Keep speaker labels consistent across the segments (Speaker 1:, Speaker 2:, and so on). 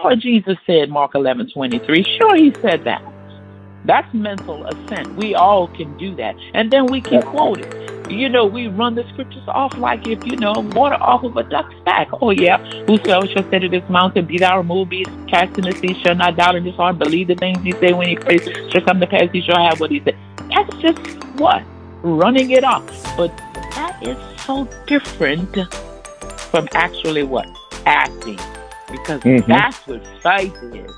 Speaker 1: Sure, Jesus said Mark 11 23. Sure, he said that. That's mental assent. We all can do that. And then we can quote it. You know, we run the scriptures off like if, you know, water off of a duck's back. Oh, yeah. Whosoever shall say to this mountain, be thou removed, be cast in the sea, shall not doubt in his heart, believe the things he say when he prays, shall come to pass, he shall have what he said. That's just what? Running it off. But that is so different from actually what? Acting. Because mm-hmm. that's what faith is.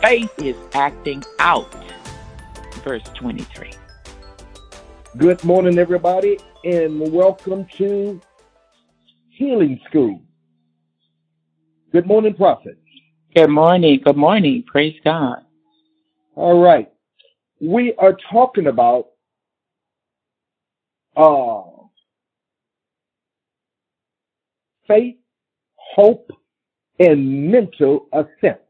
Speaker 1: Faith is acting out verse 23.
Speaker 2: Good morning, everybody, and welcome to Healing School. Good morning, Prophet.
Speaker 1: Good morning. Good morning. Praise God.
Speaker 2: All right. We are talking about uh, faith, hope, and mental assent.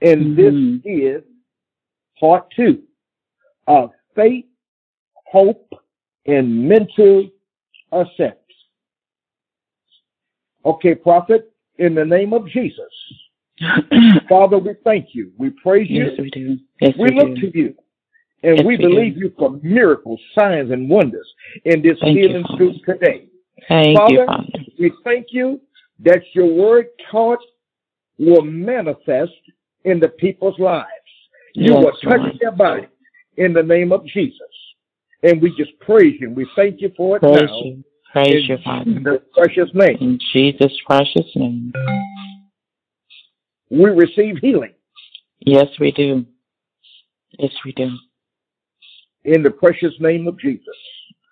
Speaker 2: And mm-hmm. this is part two of faith, hope, and mental assent. Okay, prophet, in the name of Jesus. Father, we thank you. We praise
Speaker 1: you.
Speaker 2: Yes,
Speaker 1: we do. Yes,
Speaker 2: we,
Speaker 1: we
Speaker 2: look
Speaker 1: do.
Speaker 2: to you. And
Speaker 1: yes,
Speaker 2: we,
Speaker 1: we
Speaker 2: believe
Speaker 1: do.
Speaker 2: you for miracles, signs, and wonders in this
Speaker 1: Thank
Speaker 2: healing
Speaker 1: you,
Speaker 2: today.
Speaker 1: Thank
Speaker 2: Father,
Speaker 1: you, Father.
Speaker 2: we thank you that your word taught will manifest in the people's lives. You
Speaker 1: Yes,
Speaker 2: will touch
Speaker 1: Lord.
Speaker 2: their body in the name of Jesus. And we just praise you. We thank you for it
Speaker 1: Praise
Speaker 2: now.
Speaker 1: you. Praise
Speaker 2: in
Speaker 1: you, Father.
Speaker 2: Precious name.
Speaker 1: In Jesus' precious name.
Speaker 2: We receive healing
Speaker 1: Yes, we do. Yes, we do.
Speaker 2: in the precious name of Jesus.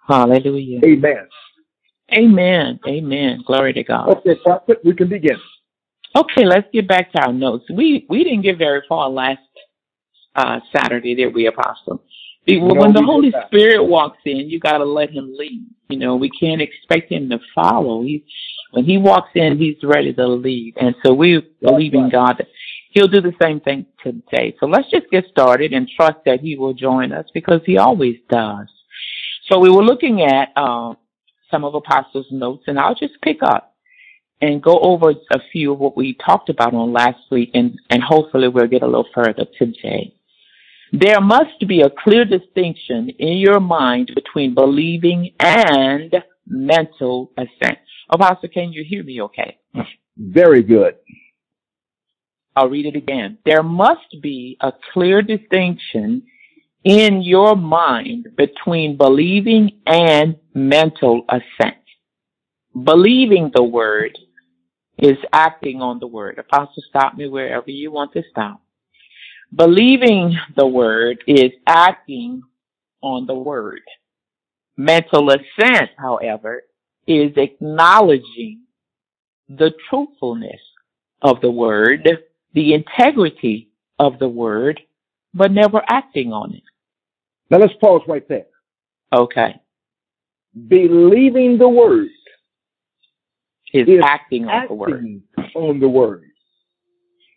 Speaker 1: Hallelujah.
Speaker 2: Amen.
Speaker 1: Amen. Amen. Glory to God.
Speaker 2: Okay, prophet, we can begin.
Speaker 1: Okay, let's get back to our notes. We we didn't get very far last uh, Saturday, did we, Apostle?
Speaker 2: No,
Speaker 1: when the Holy. Spirit walks in, you got to let him lead. You know, we can't expect him to follow. He, when he walks in, he's ready to lead, and so we believe in. God that He'll do the same thing today. So let's just get started and trust that He will join us because He always does. So we were looking at uh, some of Apostles' notes, and I'll just pick up and go over a few of what we talked about on last week, and, and hopefully we'll get a little further today. There must be a clear distinction in your mind between believing and mental assent. Apostle, can you hear me okay?
Speaker 2: Very good.
Speaker 1: I'll read it again. There must be a clear distinction in your mind between believing and mental assent. Believing the word is acting on the word. Apostle, stop me wherever you want to stop. Believing the word is acting on the word. Mental assent, however, is acknowledging the truthfulness of the word, the integrity of the word, but never acting on it.
Speaker 2: Now let's pause right there.
Speaker 1: Okay.
Speaker 2: Believing the word
Speaker 1: Is
Speaker 2: is
Speaker 1: acting on the word.
Speaker 2: on the word.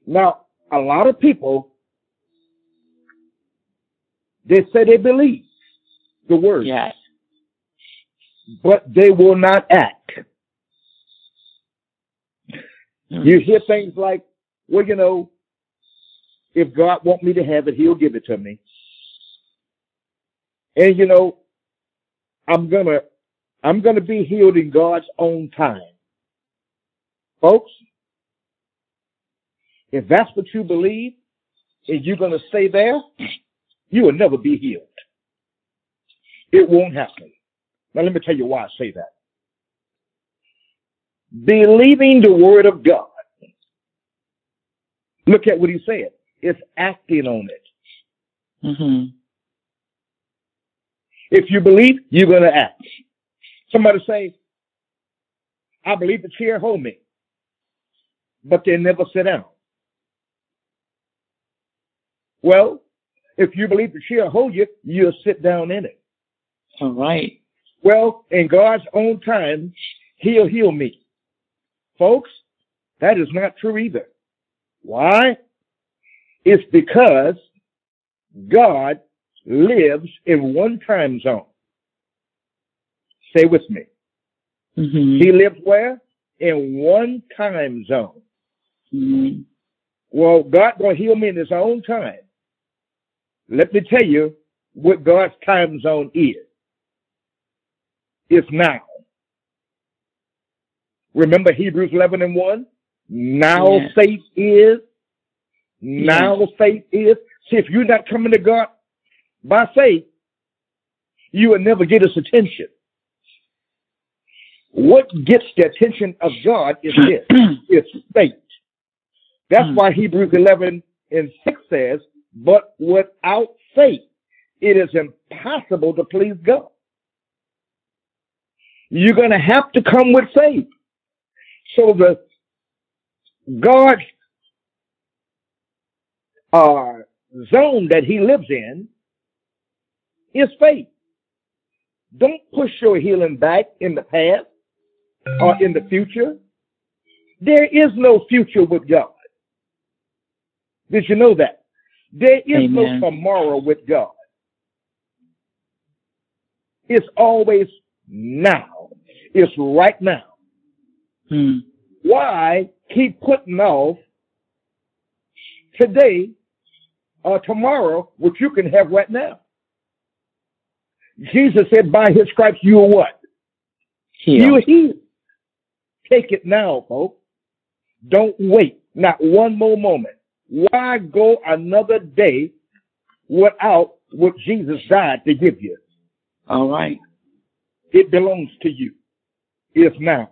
Speaker 2: Now, a lot of people, they say they believe the word,
Speaker 1: Yes.
Speaker 2: but they will not act.
Speaker 1: Mm.
Speaker 2: You hear things like, well, you know, if God want me to have it, he'll give it to me. And you know, I'm gonna, I'm gonna be healed in God's own time. Folks, if that's what you believe and you're gonna stay there, you will never be healed. It won't happen. Now let me tell you why I say that. Believing the word of God. Look at what he said. It's acting on it.
Speaker 1: hmm
Speaker 2: If you believe, you're going to act. Somebody say, I believe the chair hold me, but they never sit down. Well, if you believe the chair hold you, you'll sit down in it.
Speaker 1: All right.
Speaker 2: Well, in God's own time, he'll heal me. Folks, that is not true either. Why? It's because God lives in one time zone. Stay with me.
Speaker 1: hmm
Speaker 2: He lives where? In one time zone.
Speaker 1: hmm
Speaker 2: Well, God gonna heal me in his own time. Let me tell you what God's time zone is. It's now. Remember Hebrews 11 and 1? Now yes. faith is. Now yes. faith is. See, if you're not coming to God by faith, you will never get his attention. What gets the attention of God is this. it's faith. That's mm. why Hebrews 11 and 6 says, but without faith, it is impossible to please God. You're going to have to come with faith. So the God's uh, zone that he lives in is faith. Don't push your healing back in the past or in the future. There is no future with God. Did you know that? There is Amen. no tomorrow with God. It's always now. It's right now. Hmm. Why keep putting off today or tomorrow what you can have right now? Jesus said, by his stripes you are what? Healed. You are healed. Take it now, folks. Don't wait. Not one more moment. Why go another day without what Jesus died to give you?
Speaker 1: All right.
Speaker 2: It belongs to you. It's now.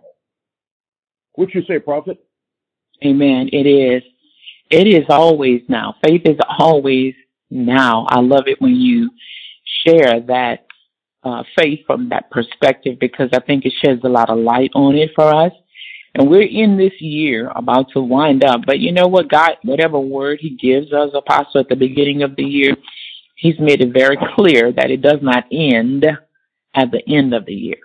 Speaker 2: What you say, prophet?
Speaker 1: Amen. It is. It is always now. Faith is always now. I love it when you share that uh, faith from that perspective because I think it sheds a lot of light on it for us. And we're in this year about to wind up. But you know what? God, whatever word He gives us, Apostle, at the beginning of the year, He's made it very clear that it does not end at the end of the year.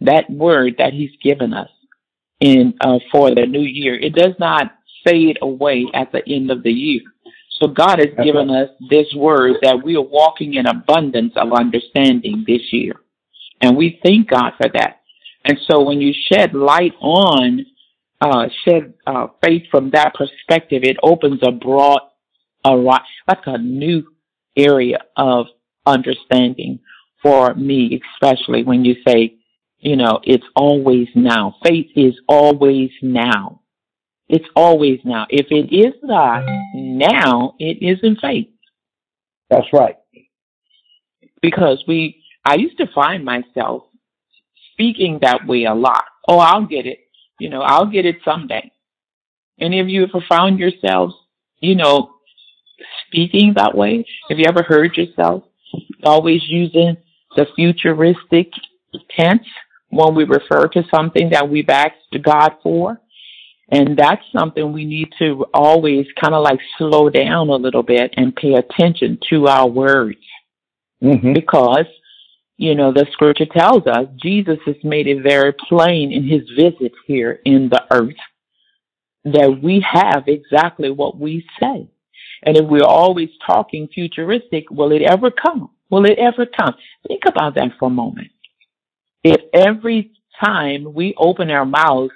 Speaker 1: That word that He's given us in uh, for the new year, it does not fade away at the end of the year. So God has given us this word that we are walking in abundance of understanding this year. And we thank God for that. And so when you shed light on, uh, shed uh, faith from that perspective, it opens a broad, a, like a new area of understanding for me, especially when you say, you know, it's always now. Faith is always now. It's always now. If it is not now, it isn't faith.
Speaker 2: That's right.
Speaker 1: Because we, I used to find myself speaking that way a lot. Oh, I'll get it. You know, I'll get it someday. Any of you ever found yourselves, you know, speaking that way? Have you ever heard yourself always using the futuristic tense when we refer to something that we've asked God for? And that's something we need to always kind of like slow down a little bit and pay attention to our words. Mm-hmm. Because you know, the scripture tells us Jesus has made it very plain in his visit here in the earth that we have exactly what we say. And if we're always talking futuristic, will it ever come? Will it ever come? Think about that for a moment. If every time we open our mouths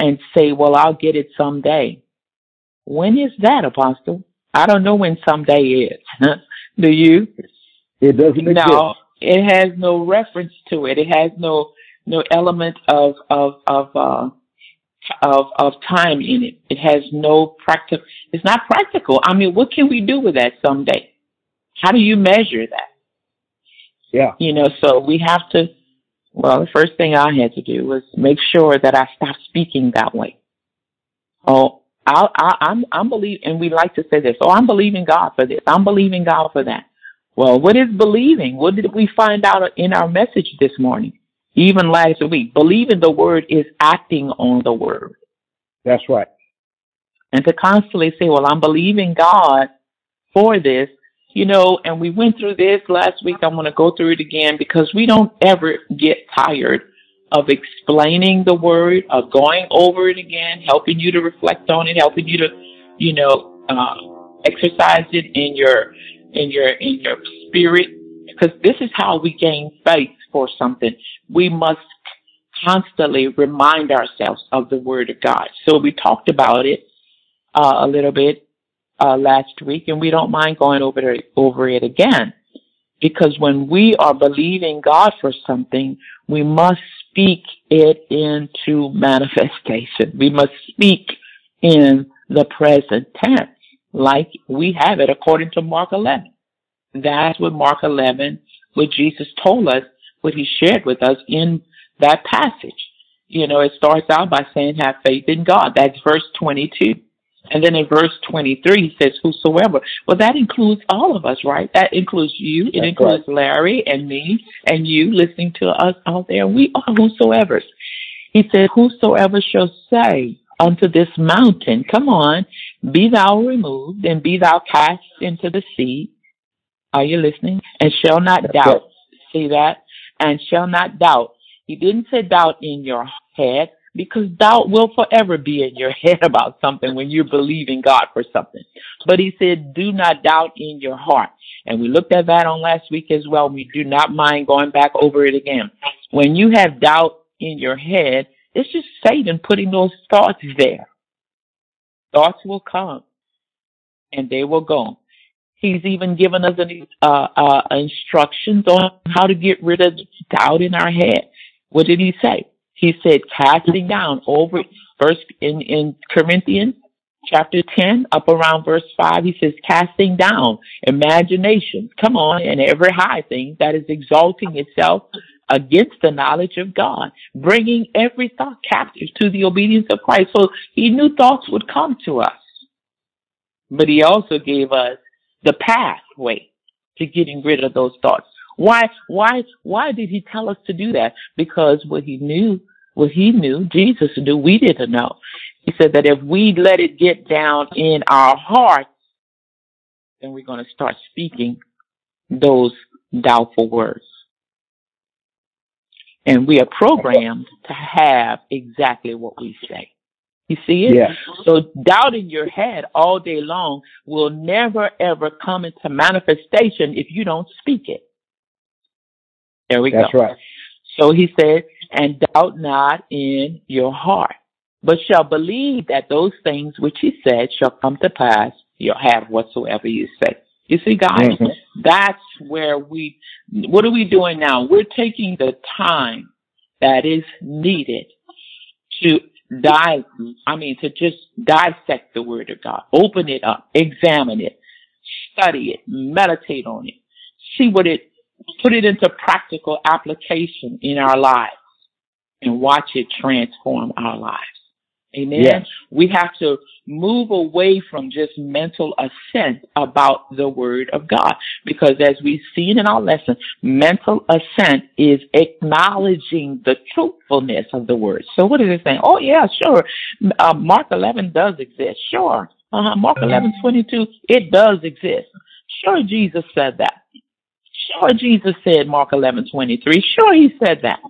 Speaker 1: and say, well, I'll get it someday, when is that, Apostle? I don't know when someday is. Do you?
Speaker 2: It doesn't exist.
Speaker 1: No, it has no reference to it. It has no no element of of of uh, of of time in it. It has no practical. It's not practical. I mean, what can we do with that someday? How do you measure that?
Speaker 2: Yeah.
Speaker 1: You know, so we have to. Well, the first thing I had to do was make sure that I stopped speaking that way. Oh, I, I, I'm I'm believe, and we like to say this. Oh, I'm believing God for this. I'm believing God for that. Well, what is believing? What did we find out in our message this morning? Even last week, believing the word is acting on the word.
Speaker 2: That's right.
Speaker 1: And to constantly say, well, I'm believing God for this, you know, and we went through this last week. I'm going to go through it again because we don't ever get tired of explaining the word, of going over it again, helping you to reflect on it, helping you to, you know, uh, exercise it in your in your in your spirit because this is how we gain faith for something. We must constantly remind ourselves of the word of God. So we talked about it uh, a little bit uh, last week, and we don't mind going over it, over it again. Because when we are believing God for something, we must speak it into manifestation. We must speak in the present tense, like we have it according to Mark 11. That's what Mark 11, what Jesus told us, what he shared with us in that passage. You know, it starts out by saying, have faith in God. That's verse 22. And then in verse 23, he says, whosoever. Well, that includes all of us, right? That includes you. It
Speaker 2: That's
Speaker 1: includes Larry and me and you listening to us out there. We are whosoever. He said, whosoever shall say unto this mountain, come on, be thou removed and be thou cast into the sea. Are you listening? And shall not
Speaker 2: That's
Speaker 1: doubt. See that? And shall not doubt. He didn't say doubt in your head because doubt will forever be in your head about something when you're believing God for something. But he said, do not doubt in your heart. And we looked at that on last week as well. We do not mind going back over it again. When you have doubt in your head, it's just Satan putting those thoughts there. Thoughts will come and they will go. He's even given us an, uh, uh, instructions on how to get rid of doubt in our head. What did he say? He said, casting down over first in, in Corinthians chapter 10 up around verse 5, he says, casting down imaginations, Come on. And every high thing that is exalting itself against the knowledge of God, bringing every thought captive to the obedience of Christ. So he knew thoughts would come to us, but he also gave us the pathway to getting rid of those thoughts. Why, why, why did he tell us to do that? Because what he knew, what he knew, Jesus knew, we didn't know. He said that if we let it get down in our hearts, then we're going to start speaking those doubtful words. And we are programmed to have exactly what we say. You see it?
Speaker 2: Yes.
Speaker 1: So doubt in your head all day long will never ever come into manifestation if you don't speak it. There we
Speaker 2: That's
Speaker 1: go.
Speaker 2: right.
Speaker 1: So he said, and doubt not in your heart, but shall believe that those things which he said shall come to pass. You'll have whatsoever you say. You see, guys,
Speaker 2: Mhm.
Speaker 1: that's where we, what are we doing now? We're taking the time that is needed to dive, I mean, to just dissect the word of God, open it up, examine it, study it, meditate on it, see what it, put it into practical application in our lives and watch it transform our lives. Amen.
Speaker 2: Yes.
Speaker 1: We have to move away from just mental assent about the word of God. Because as we've seen in our lesson, mental assent is acknowledging the truthfulness of the word. So what is it saying? Oh yeah, sure. Uh, Mark 11 does exist. Sure. Uh-huh. Mark 11, 22, it does exist. Sure, Jesus said that. Sure, Jesus said Mark 11, 23. Sure, he said that.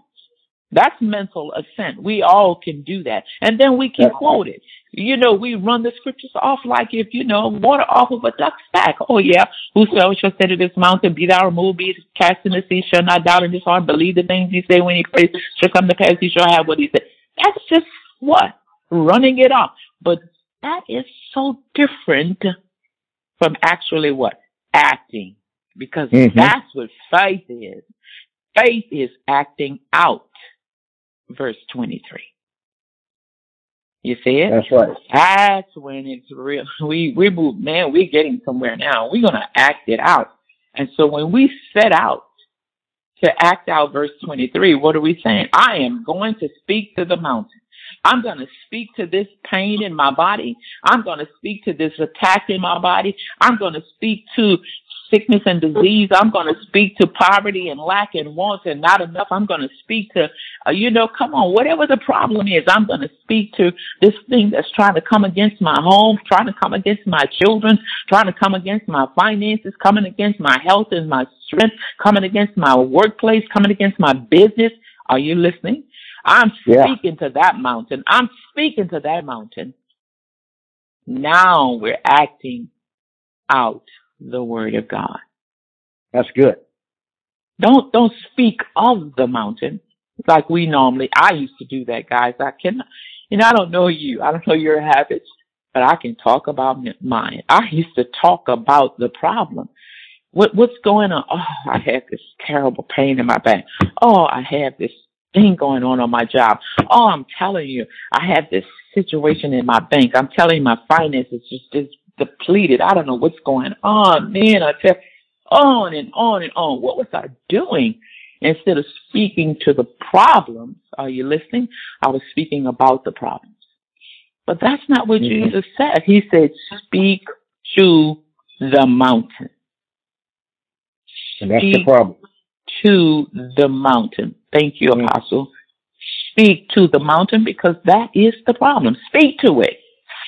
Speaker 1: That's mental assent. We all can do that. And then we can
Speaker 2: That's
Speaker 1: quote it. You know, we run the scriptures off like if, you know, water off of a duck's back. Oh yeah. Whosoever shall say to this mountain, be thou removed, be cast in the sea, shall not doubt in his heart, believe the things he say when he prays, shall come to pass, he shall have what he said. That's just what? Running it off. But that is so different from actually what? Acting. Because
Speaker 2: Mhm.
Speaker 1: that's what faith is. Faith is acting out. Verse 23. You see it?
Speaker 2: That's right.
Speaker 1: That's when it's real. We we move, man. We're getting somewhere now. We're gonna act it out. And so when we set out to act out verse 23, what are we saying? I am going to speak to the mountain. I'm going to speak to this pain in my body. I'm going to speak to this attack in my body. I'm going to speak to sickness and disease. I'm going to speak to poverty and lack and want and not enough. I'm going to speak to, uh, you know, come on, whatever the problem is, I'm going to speak to this thing that's trying to come against my home, trying to come against my children, trying to come against my finances, coming against my health and my strength, coming against my workplace, coming against my business. Are you listening? I'm
Speaker 2: Yeah.
Speaker 1: speaking to that mountain. I'm speaking to that mountain. Now we're acting out the word of God.
Speaker 2: That's good.
Speaker 1: Don't don't speak of the mountain like we normally. I used to do that, guys. I cannot. you know, I don't know you. I don't know your habits, but I can talk about mine. I used to talk about the problem. What what's going on? Oh, I have this terrible pain in my back. Oh, I have this thing going on on my job. Oh, I'm telling you, I have this situation in my bank. I'm telling you, my finances just is depleted. I don't know what's going on, man. I tell on and on and on. What was I doing? Instead of speaking to the problems, are you listening? I was speaking about the problems. But that's not what mm-hmm. Jesus said. He said, speak to the mountain.
Speaker 2: And that's speak the problem.
Speaker 1: To the mountain. Thank you, mm-hmm. Apostle. Speak to the mountain because that is the problem. Speak to it.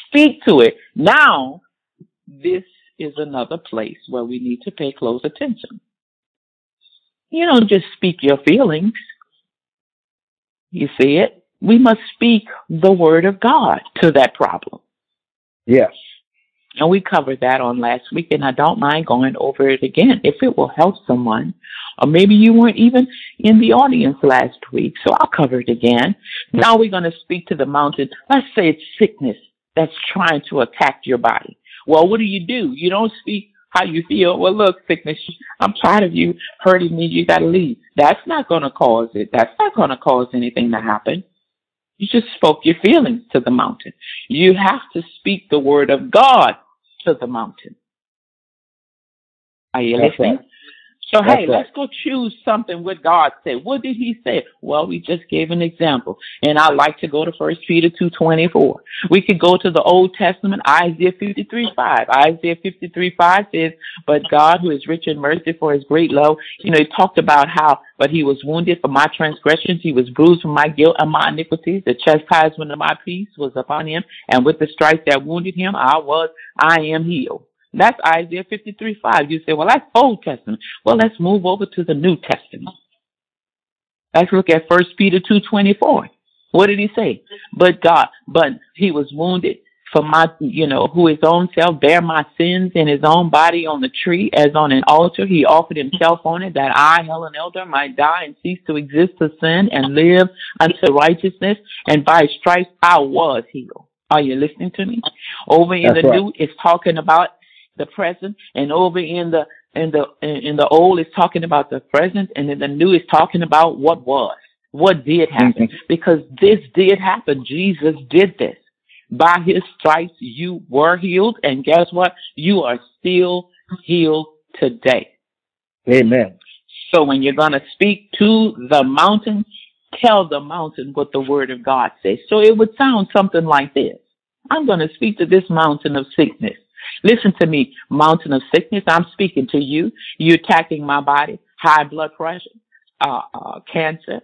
Speaker 1: Speak to it. Now, this is another place where we need to pay close attention. You don't just speak your feelings. You see it? We must speak the word of God to that problem.
Speaker 2: Yes.
Speaker 1: And we covered that on last week, and I don't mind going over it again if it will help someone. Or maybe you weren't even in the audience last week, so I'll cover it again. Now we're going to speak to the mountain. Let's say it's sickness that's trying to attack your body. Well, what do you do? You don't speak how you feel. Well, look, sickness, I'm tired of you hurting me. You got to leave. That's not going to cause it. That's not going to cause anything to happen. You just spoke your feelings to the mountain. You have to speak the word of God to the mountain. Are you That's listening? Right. So That's hey, right. let's go choose something what God said. What did he say? Well, we just gave an example. And I like to go to First Peter 2.24. We could go to the Old Testament, Isaiah fifty three five. Isaiah fifty three five says, but God who is rich in mercy for his great love, you know, he talked about how, but he was wounded for my transgressions. He was bruised for my guilt and my iniquities. The chastisement of my peace was upon him. And with the stripes that wounded him, I was, I am healed. That's Isaiah 53 5. You say, well, that's Old Testament. Well, let's move over to the New Testament. Let's look at First Peter 2 24. What did he say? But God, but he was wounded for my, you know, who his own self bare my sins in his own body on the tree as on an altar. He offered himself on it that I, Helen Elder, might die and cease to exist to sin and live unto righteousness. And by stripes I was healed. Are you listening to me? Over in That's the right. new, it's talking about the present, and over in the in the in the old is talking about the present, and in the new is talking about what was, what did happen, mm-hmm. because this did happen. Jesus did this. By His stripes, you were healed, and guess what? You are still healed today.
Speaker 2: Amen.
Speaker 1: So when you're gonna speak to the mountain, tell the mountain what the Word of God says. So it would sound something like this. I'm going to speak to this mountain of sickness. Listen to me, mountain of sickness. I'm speaking to you. You're attacking my body. High blood pressure, uh, uh, cancer,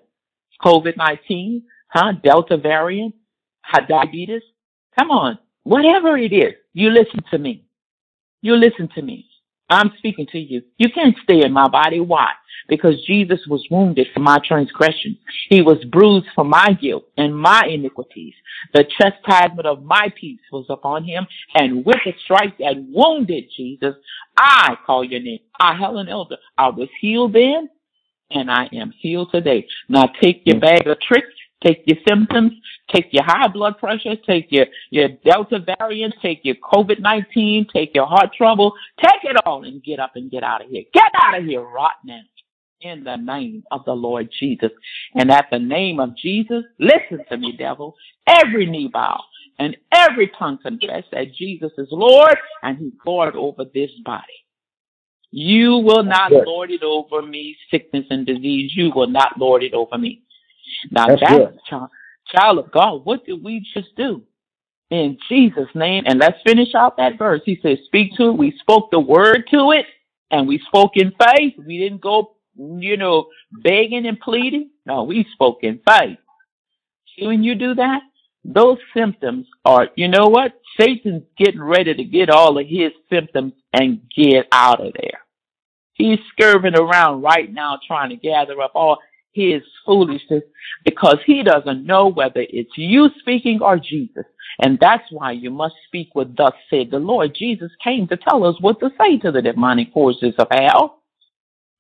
Speaker 1: COVID-19, huh? Delta variant, diabetes. Come on. Whatever it is, you listen to me. You listen to me. I'm speaking to you. You can't stay in my body. Why? Because Jesus was wounded for my transgression. He was bruised for my guilt and my iniquities. The chastisement of my peace was upon him, and with the stripes that wounded Jesus, I call your name. I, Helen Elder, I was healed then, and I am healed today. Now take your mm. bag of tricks Take your symptoms, take your high blood pressure, take your, your Delta variant, take your COVID-19, take your heart trouble, take it all and get up and get out of here. Get out of here right now in the name of the Lord Jesus. And at the name of Jesus, listen to me, devil, every knee bow and every tongue confess that Jesus is Lord and he's Lord over this body. You will not lord it over me, sickness and disease. You will not lord it over me. Now that's, that's child, child of God. What did we just do? In Jesus' name. And let's finish out that verse. He says, speak to it. We spoke the word to it and we spoke in faith. We didn't go, you know, begging and pleading. No, we spoke in faith. See, when you do that, those symptoms are, you know what? Satan's getting ready to get all of his symptoms and get out of there. He's scurrying around right now trying to gather up all his foolishness because he doesn't know whether it's you speaking or Jesus. And that's why you must speak what thus said the Lord. Jesus came to tell us what to say to the demonic forces of hell.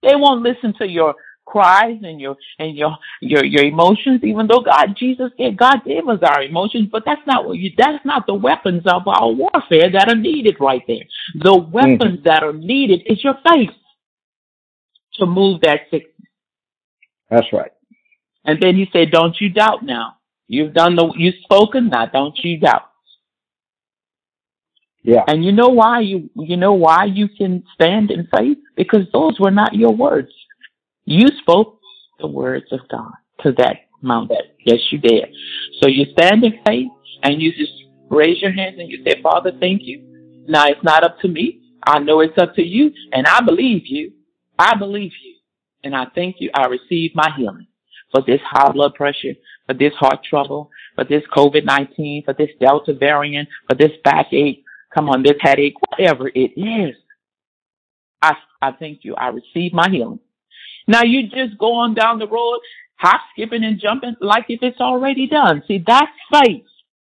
Speaker 1: They won't listen to your cries and your and your your your emotions, even though God Jesus gave God gave us our emotions, but that's not what you that's not the weapons of our warfare that are needed right there. The weapons mm-hmm. that are needed is your faith to move that sickness.
Speaker 2: That's right.
Speaker 1: And then he said, Don't you doubt now. You've done the you've spoken now, don't you doubt.
Speaker 2: Yeah.
Speaker 1: And you know why you you know why you can stand in faith? Because those were not your words. You spoke the words of God to that mountain. Yes, you did. So you stand in faith and you just raise your hands and you say, Father, thank you. Now it's not up to me. I know it's up to you and I believe you. I believe you. And I thank you. I receive my healing for this high blood pressure, for this heart trouble, for this COVID-19, for this Delta variant, for this backache, come on, this headache, whatever it is. I, I thank you. I receive my healing. Now you just go on down the road, hop, skipping and jumping like if it's already done. See, that's faith.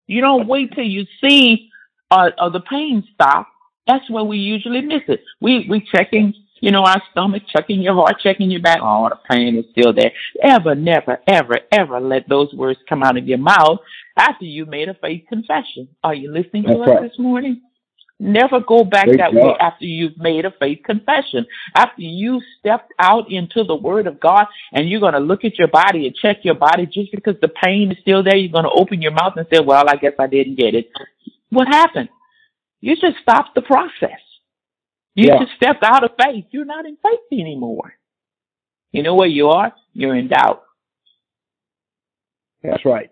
Speaker 1: You don't wait till you see uh, uh, the pain stop. That's when we usually miss it. We we checking, you know, our stomach, checking your heart, checking your back. Oh, the pain is still there. Ever, never, ever, ever let those words come out of your mouth after you made a faith confession. Are you listening to That's us this morning? Never go back Great that job. way after you've made a faith confession. After you stepped out into the Word of God and you're going to look at your body and check your body just because the pain is still there, you're going to open your mouth and say, Well, I guess I didn't get it. What happened? You just stopped the process. You yeah. just stepped out of faith. You're not in faith anymore. You know where you are? You're in doubt.
Speaker 2: That's right.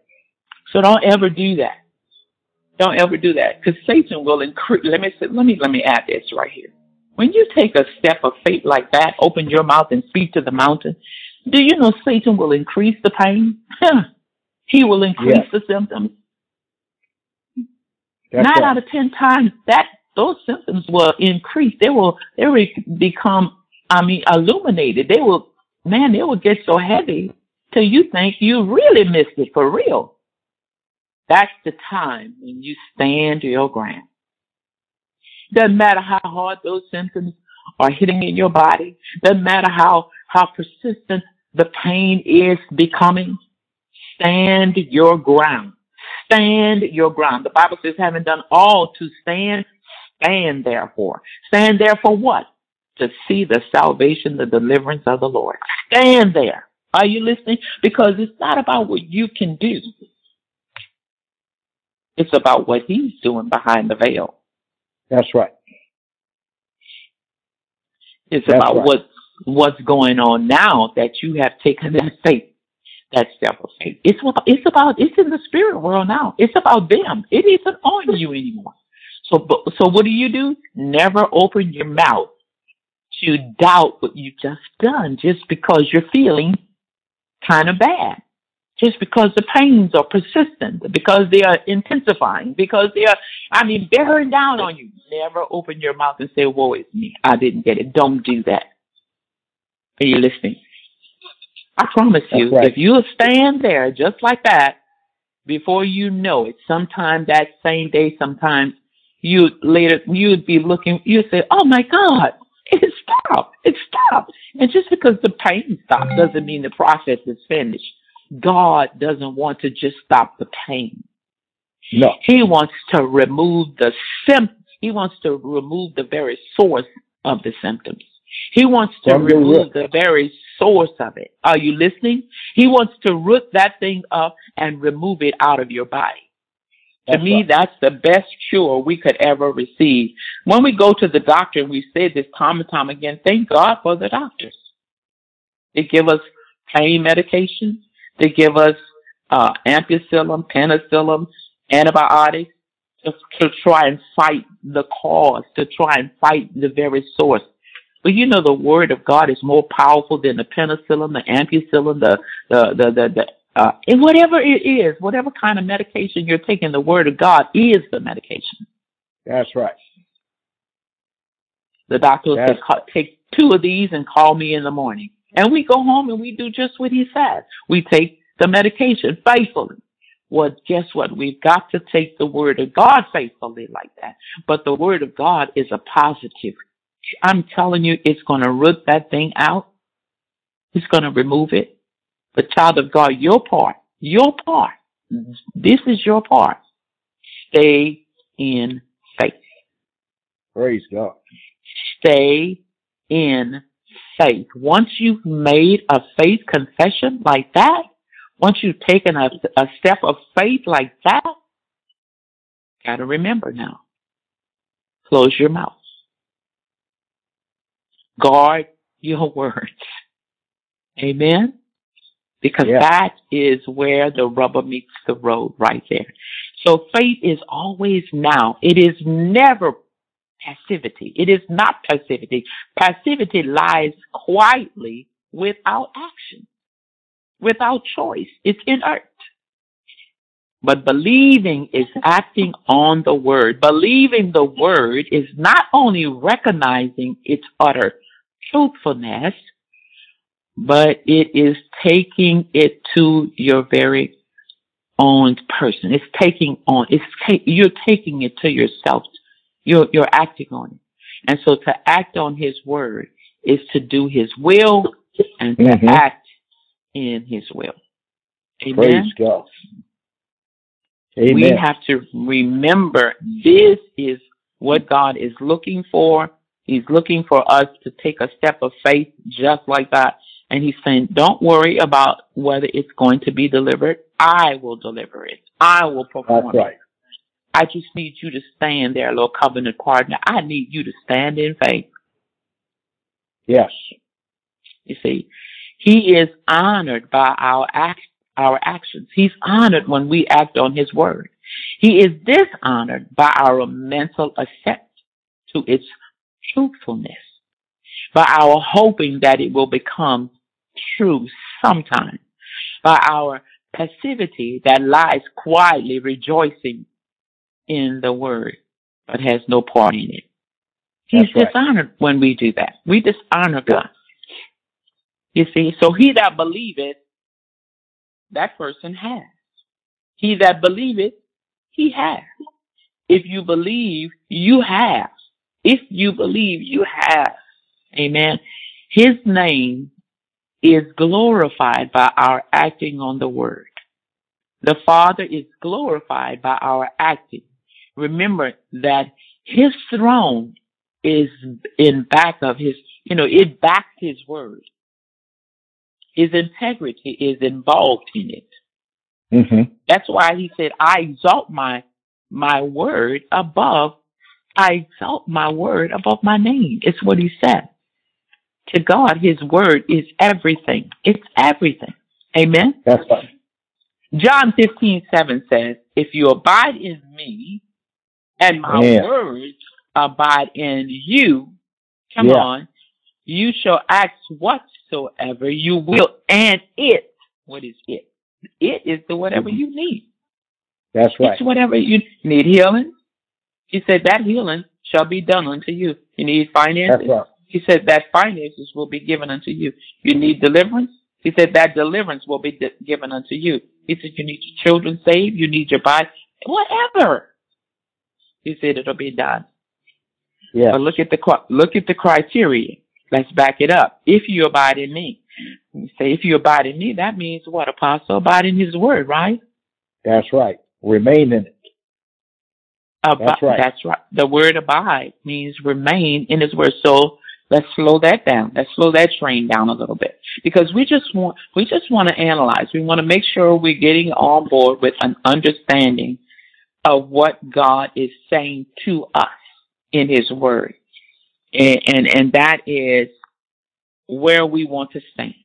Speaker 1: So don't ever do that. Don't ever do that because Satan will increase. Let me say, let me let me add this right here. When you take a step of faith like that, open your mouth and speak to the mountain. Do you know Satan will increase the pain? he will increase yes. the symptoms. That's Nine right. out of ten times that those symptoms will increase. They will they will become I mean illuminated. They will man, they will get so heavy till you think you really missed it for real. That's the time when you stand your ground. Doesn't matter how hard those symptoms are hitting in your body. Doesn't matter how, how persistent the pain is becoming. Stand your ground. Stand your ground. The Bible says, having done all to stand, stand therefore. Stand there for what? To see the salvation, the deliverance of the Lord. Stand there. Are you listening? Because it's not about what you can do. It's about what he's doing behind the veil.
Speaker 2: That's right.
Speaker 1: It's That's about right. what what's going on now that you have taken that faith, that step of faith. It's about, it's about it's in the spirit world now. It's about them. It isn't on you anymore. So so what do you do? Never open your mouth to doubt what you've just done just because you're feeling kind of bad just because the pains are persistent, because they are intensifying, because they are, I mean, bearing down on you. Never open your mouth and say, woe is me. I didn't get it. Don't do that. Are you listening? I promise you, right. if you stand there just like that, before you know it, sometime that same day, sometimes you later, you'd be looking, you'd say, oh my God, it stopped. It stopped. And just because the pain stopped doesn't mean the process is finished. God doesn't want to just stop the pain.
Speaker 2: No.
Speaker 1: He wants to remove the symptoms. He wants to remove the very source of the symptoms. He wants to remove the very source of it. Are you listening? He wants to root that thing up and remove it out of your body. That's to me, right. that's the best cure we could ever receive. When we go to the doctor, and we say this time and time again, thank God for the doctors. They give us pain medication. They give us uh, ampicillin, penicillin, antibiotics to, to try and fight the cause, to try and fight the very source. But you know, the word of God is more powerful than the penicillin, the ampicillin, the, the, the, the, the uh, and whatever it is, whatever kind of medication you're taking, the word of God is the medication.
Speaker 2: That's right.
Speaker 1: The doctor will say, take two of these and call me in the morning. And we go home and we do just what he said. We take the medication faithfully. Well, guess what? We've got to take the word of God faithfully like that. But the word of God is a positive. I'm telling you, it's going to root that thing out. It's going to remove it. But child of God, your part, your part, this is your part. Stay in faith.
Speaker 2: Praise God.
Speaker 1: Stay in faith. Once you've made a faith confession like that, once you've taken a, a step of faith like that, gotta remember now. Close your mouth. Guard your words. Amen. Because
Speaker 2: Yeah.
Speaker 1: that is where the rubber meets the road right there. So faith is always now. It is never passivity. It is not passivity. Passivity lies quietly without action, without choice. It's inert. But believing is acting on the word. Believing the word is not only recognizing its utter truthfulness, but it is taking it to your very own person. It's taking on, it's ta- you're taking it to yourself. You're, you're acting on it. And so to act on his word is to do his will and to
Speaker 2: Mhm.
Speaker 1: act in his will. Amen.
Speaker 2: Praise God. Amen.
Speaker 1: We have to remember this is what God is looking for. He's looking for us to take a step of faith just like that. And he's saying, don't worry about whether it's going to be delivered. I will deliver it. I will perform
Speaker 2: That's
Speaker 1: it. I just need you to stand there, Lord covenant partner. I need you to stand in faith.
Speaker 2: Yes.
Speaker 1: You see, he is honored by our act, our actions. He's honored when we act on his word. He is dishonored by our mental assent to its truthfulness, by our hoping that it will become true sometimes by our passivity that lies quietly rejoicing in the word, but has no part in it. He's
Speaker 2: That's right.
Speaker 1: dishonored when we do that. We dishonor God. You see, so he that believeth, that person has. He that believeth, he has. If you believe, you have. If you believe, you have. Amen. His name is glorified by our acting on the word. The Father is glorified by our acting. Remember that his throne is in back of his, you know, it backs his word. His integrity is involved in it.
Speaker 2: hmm
Speaker 1: That's why he said, I exalt my, my word above, I exalt my word above my name. It's what he said. To God, his word is everything. It's everything. Amen.
Speaker 2: That's right.
Speaker 1: John fifteen seven says, If you abide in me and my
Speaker 2: Yeah.
Speaker 1: words abide in you, come
Speaker 2: Yeah.
Speaker 1: on, you shall ask whatsoever you will, and it, what is it? It is the whatever mm-hmm. you need.
Speaker 2: That's right.
Speaker 1: It's whatever you need healing. He said that healing shall be done unto you. You need finances.
Speaker 2: That's right.
Speaker 1: He said that finances will be given unto you. You need deliverance. He said that deliverance will be di- given unto you. He said you need your children saved. You need your body, whatever. He said it'll be done.
Speaker 2: Yeah.
Speaker 1: But look at the look at the criteria. Let's back it up. If you abide in me, you say if you abide in me, that means what? Apostle abide in His word, right?
Speaker 2: That's right. Remain in it.
Speaker 1: Abi-
Speaker 2: That's right.
Speaker 1: That's right. The word abide means remain in His word. So let's slow that down. Let's slow that train down a little bit because we just want we just want to analyze. We want to make sure we're getting on board with an understanding of what God is saying to us in His word, and and, and that is where we want to stand.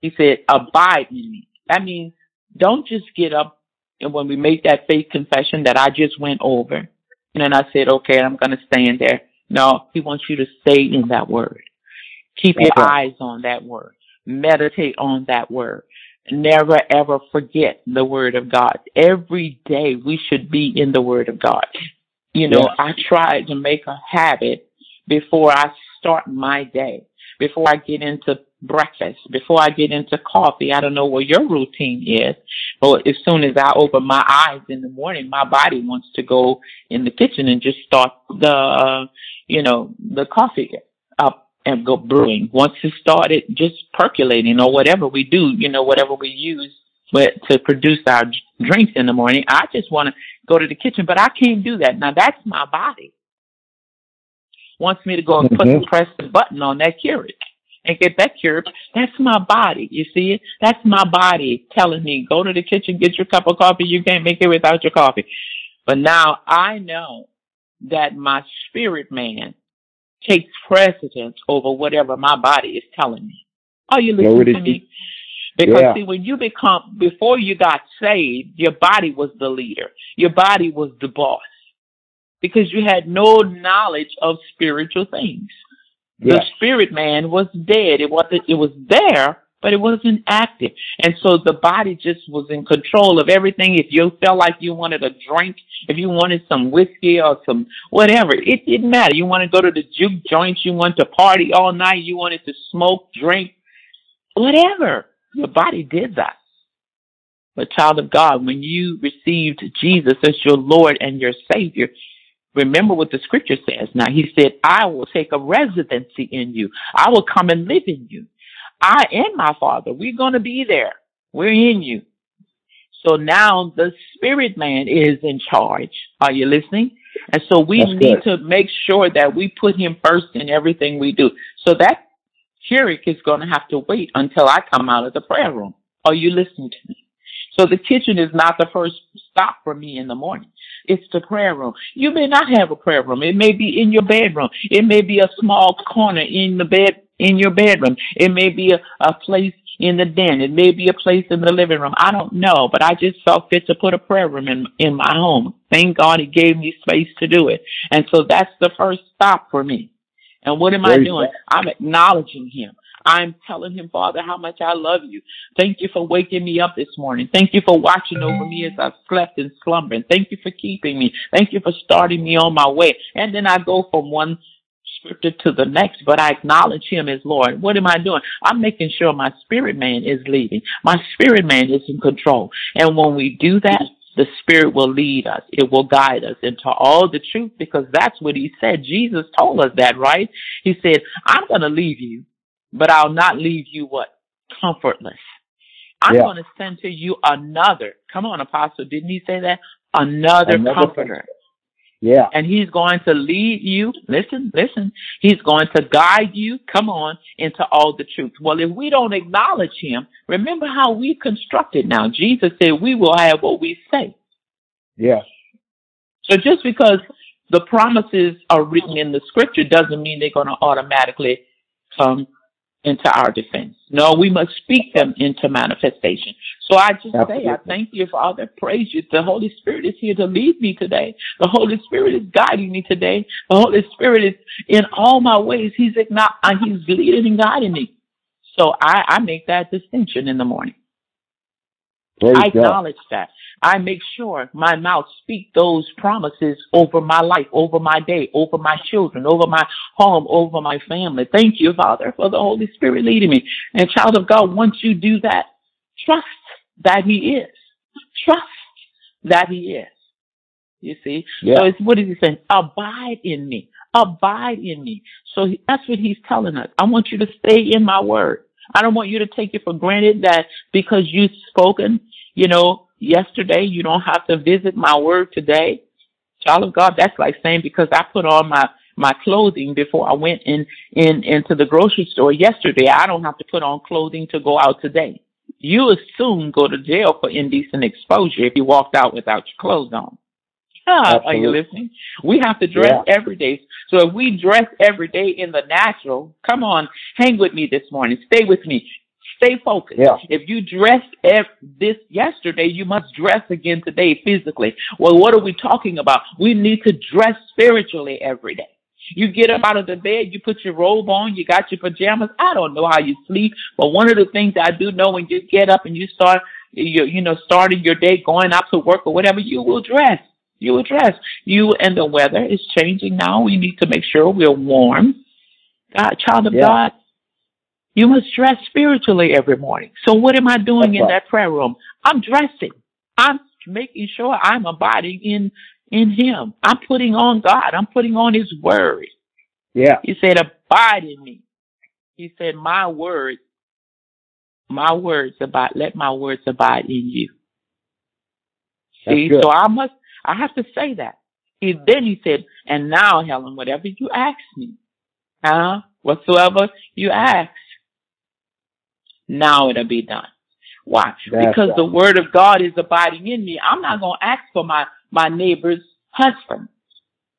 Speaker 1: He said, "Abide in me." That means don't just get up and when we make that faith confession that I just went over, and then I said, okay, I'm going to stand there. No, he wants you to stay in that word. Keep your eyes on that word. Meditate on that word. Never ever forget the word of God. Every day we should be in the word of God. You know. I try to make a habit before I start my day, before I get into breakfast, before I get into coffee. I don't know what your routine is, but as soon as I open my eyes in the morning, my body wants to go in the kitchen and just start the, uh, you know, the coffee up and go brewing. Once it started just percolating or whatever we do, you know, whatever we use but to produce our drinks in the morning, I just want to go to the kitchen, but I can't do that. Now that's my body. Wants me to go and put mm-hmm. press the button on that Keurig and get that cured. That's my body. You see it? That's my body telling me, go to the kitchen, get your cup of coffee. You can't make it without your coffee. But now I know that my spirit man takes precedence over whatever my body is telling me. Are you listening to me? Because yeah. see, when you become, before you got saved, your body was the leader. Your body was the boss. Because you had no knowledge of spiritual things. The spirit man was dead. It wasn't, it was there, but it wasn't active. And so the body just was in control of everything. If you felt like you wanted a drink, if you wanted some whiskey or some whatever, it didn't matter. You want to go to the juke joints, you want to party all night, you wanted to smoke, drink, whatever. Your body did that. But child of God, when you received Jesus as your Lord and your Savior, Remember what the scripture says. Now he said, I will take a residency in you. I will come and live in you. I and my father, we're going to be there. We're in you. So now the spirit man is in charge. Are you listening? And so we That's need good. to make sure that we put him first in everything we do. So that Keurig is going to have to wait until I come out of the prayer room. Are you listening to me? So the kitchen is not the first stop for me in the morning. It's the prayer room. You may not have a prayer room. It may be in your bedroom. It may be a small corner in the bed, in your bedroom. It may be a, a place in the den. It may be a place in the living room. I don't know, but I just felt fit to put a prayer room in, in my home. Thank God he gave me space to do it. And so that's the first stop for me. And what am I doing? I'm acknowledging him. I'm telling him, Father, how much I love you. Thank you for waking me up this morning. Thank you for watching over me as I slept and slumbering. Thank you for keeping me. Thank you for starting me on my way. And then I go from one scripture to the next, but I acknowledge him as Lord. What am I doing? I'm making sure my spirit man is leading. My spirit man is in control. And when we do that, the Spirit will lead us. It will guide us into all the truth because that's what He said. Jesus told us that, right? He said, I'm going to leave you but I'll not leave you what? Comfortless. I'm yeah. going to send to you another. Come on, Apostle. Didn't he say that? Another, another comforter.
Speaker 2: Yeah.
Speaker 1: And he's going to lead you. Listen, listen. He's going to guide you. Come on into all the truth. Well, if we don't acknowledge him, remember how we constructed now. Jesus said we will have what we say.
Speaker 2: Yes.
Speaker 1: So just because the promises are written in the scripture doesn't mean they're going to automatically come into our defense. No, we must speak them into manifestation. So I just Absolutely. say, I thank you, Father. Praise you. The Holy Spirit is here to lead me today. The Holy Spirit is guiding me today. The Holy Spirit is in all my ways. He's not, uh, he's leading and guiding me. So I, I make that distinction in the morning.
Speaker 2: Praise
Speaker 1: I acknowledge God. that. I make sure my mouth speak those promises over my life, over my day, over my children, over my home, over my family. Thank you, Father, for the Holy Spirit leading me. And child of God, once you do that, trust that He is. Trust that He is. You see? Yeah. So it's what is He saying? Abide in me. Abide in me. So that's what He's telling us. I want you to stay in my word. I don't want you to take it for granted that because you've spoken, you know, yesterday. You don't have to visit my word today. Child of God, that's like saying because I put on my my clothing before I went in in into the grocery store yesterday, I don't have to put on clothing to go out today. You would soon go to jail for indecent exposure if you walked out without your clothes on. Ah, are you listening? We have to dress yeah. every day. So if we dress every day in the natural, come on, hang with me this morning. Stay with me. Stay focused.
Speaker 2: Yeah.
Speaker 1: If you dressed this yesterday, you must dress again today physically. Well, what are we talking about? We need to dress spiritually every day. You get up out of the bed, you put your robe on, you got your pajamas. I don't know how you sleep, but one of the things I do know when you get up and you start, you, you know, starting your day, going out to work or whatever, you will dress. You will dress. You and the weather is changing now. We need to make sure we're warm. God, child of yeah. God, you must dress spiritually every morning. So what am I doing That's in right. that prayer room? I'm dressing. I'm making sure I'm abiding in in Him. I'm putting on God. I'm putting on His Word.
Speaker 2: Yeah.
Speaker 1: He said, "Abide in me." He said, my words, my words about, let my words abide in you. See, so I must, I have to say that. He, then he said, and now, Helen, whatever you ask me, huh? Whatsoever you ask, now it'll be done. Why? That's because right. the word of God is abiding in me. I'm not going to ask for my, my neighbor's husband.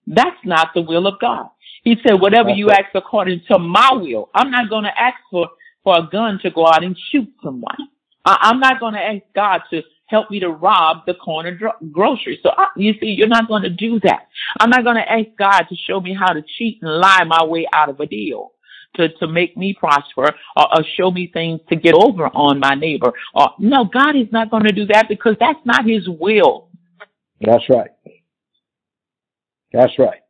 Speaker 1: That's not the will of God. He said, whatever That's you right. ask according to my will, I'm not going to ask for, for a gun to go out and shoot someone. I, I'm not going to ask God to help me to rob the corner dro- grocery. So I, you see, you're not going to do that. I'm not going to ask God to show me how to cheat and lie my way out of a deal. To, to make me prosper or, or show me things to get over on my neighbor. Or no, God is not going to do that because that's not his will.
Speaker 2: That's right. That's right.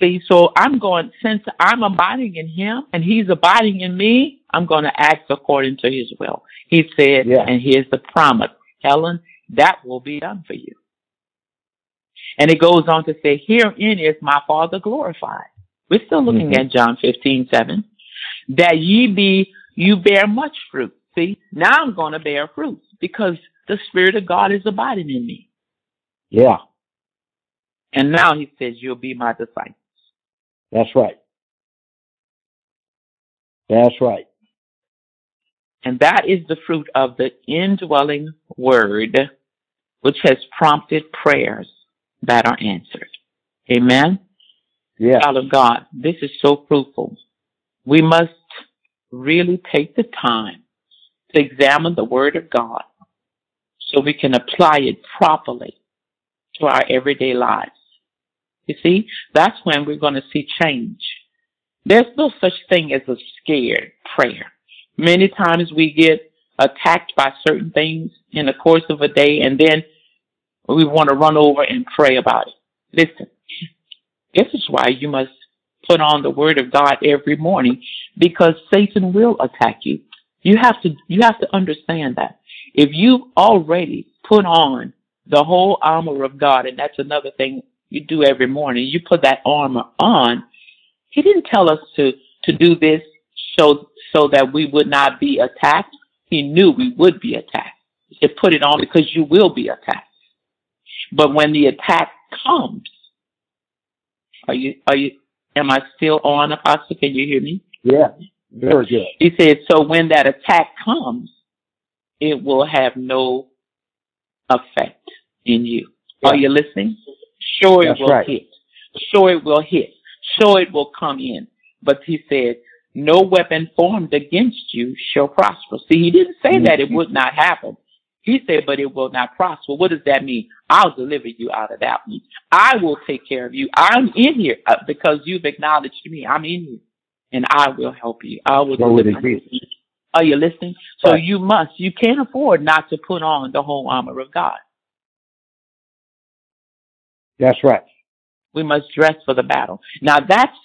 Speaker 1: See, so I'm going, since I'm abiding in him and he's abiding in me, I'm going to act according to his will. He said, yeah. and here's the promise. Helen, that will be done for you. And it goes on to say, herein is my Father glorified. We're still looking mm-hmm. at John 15, 7. That ye be, you bear much fruit. See, now I'm going to bear fruit because the Spirit of God is abiding in me.
Speaker 2: Yeah.
Speaker 1: And now he says, you'll be my disciples.
Speaker 2: That's right. That's right.
Speaker 1: And that is the fruit of the indwelling word, which has prompted prayers that are answered. Amen.
Speaker 2: Yeah.
Speaker 1: Child of God, this is so fruitful. We must really take the time to examine the word of God so we can apply it properly to our everyday lives. You see, that's when we're going to see change. There's no such thing as a scared prayer. Many times we get attacked by certain things in the course of a day and then we want to run over and pray about it. Listen, this is why you must put on the word of God every morning because Satan will attack you. You have to, you have to understand that. If you've already put on the whole armor of God, and that's another thing you do every morning, you put that armor on. He didn't tell us to, to do this so so that we would not be attacked. He knew we would be attacked. He put it on because you will be attacked. But when the attack comes, are you are you am I still on, Apostle? Can you hear me?
Speaker 2: Yeah. Very good.
Speaker 1: He said, so when that attack comes, it will have no effect in you. Yeah. Are you listening? Sure it That's will right. hit. Sure it will hit. Sure it will come in. But he said, no weapon formed against you shall prosper. See, he didn't say that it mm-hmm. would not happen. He said, but it will not prosper. What does that mean? I'll deliver you out of that one. I will take care of you. I'm in here uh, because you've acknowledged me. I'm in you and I will help you. I will deliver you. Are you listening? So right. you must, you can't afford not to put on the whole armor of God.
Speaker 2: That's right.
Speaker 1: We must dress for the battle. Now that's